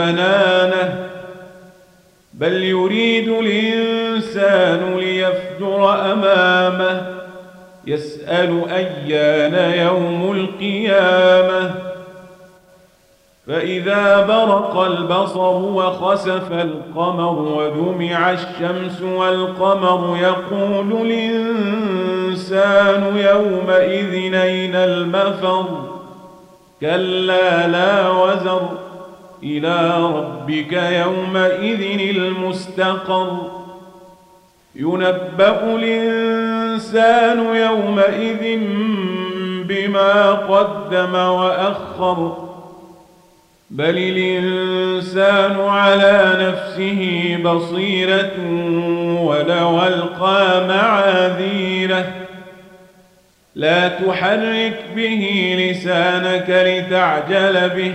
بنانه بل يريد الإنسان ليفجر أمامه يسأل أيان يوم القيامة. فإذا برق البصر وخسف القمر وجمع الشمس والقمر يقول الإنسان يومئذ أين المفر؟ كلا لا وزر. إلى ربك يومئذ المستقر. ينبأ الإنسان يومئذ بما قدم وأخر. بل الإنسان على نفسه بصيرة ولو ألقى معاذيره. لا تحرك به لسانك لتعجل به.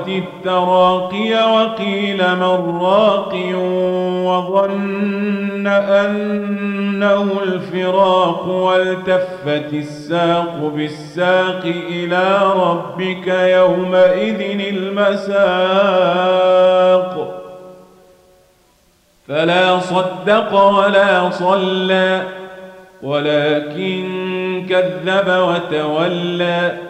بلغت التراقي وقيل من راق وظن أنه الفراق والتفت الساق بالساق إلى ربك يومئذ المساق. فلا صدق ولا صلى ولكن كذب وتولى.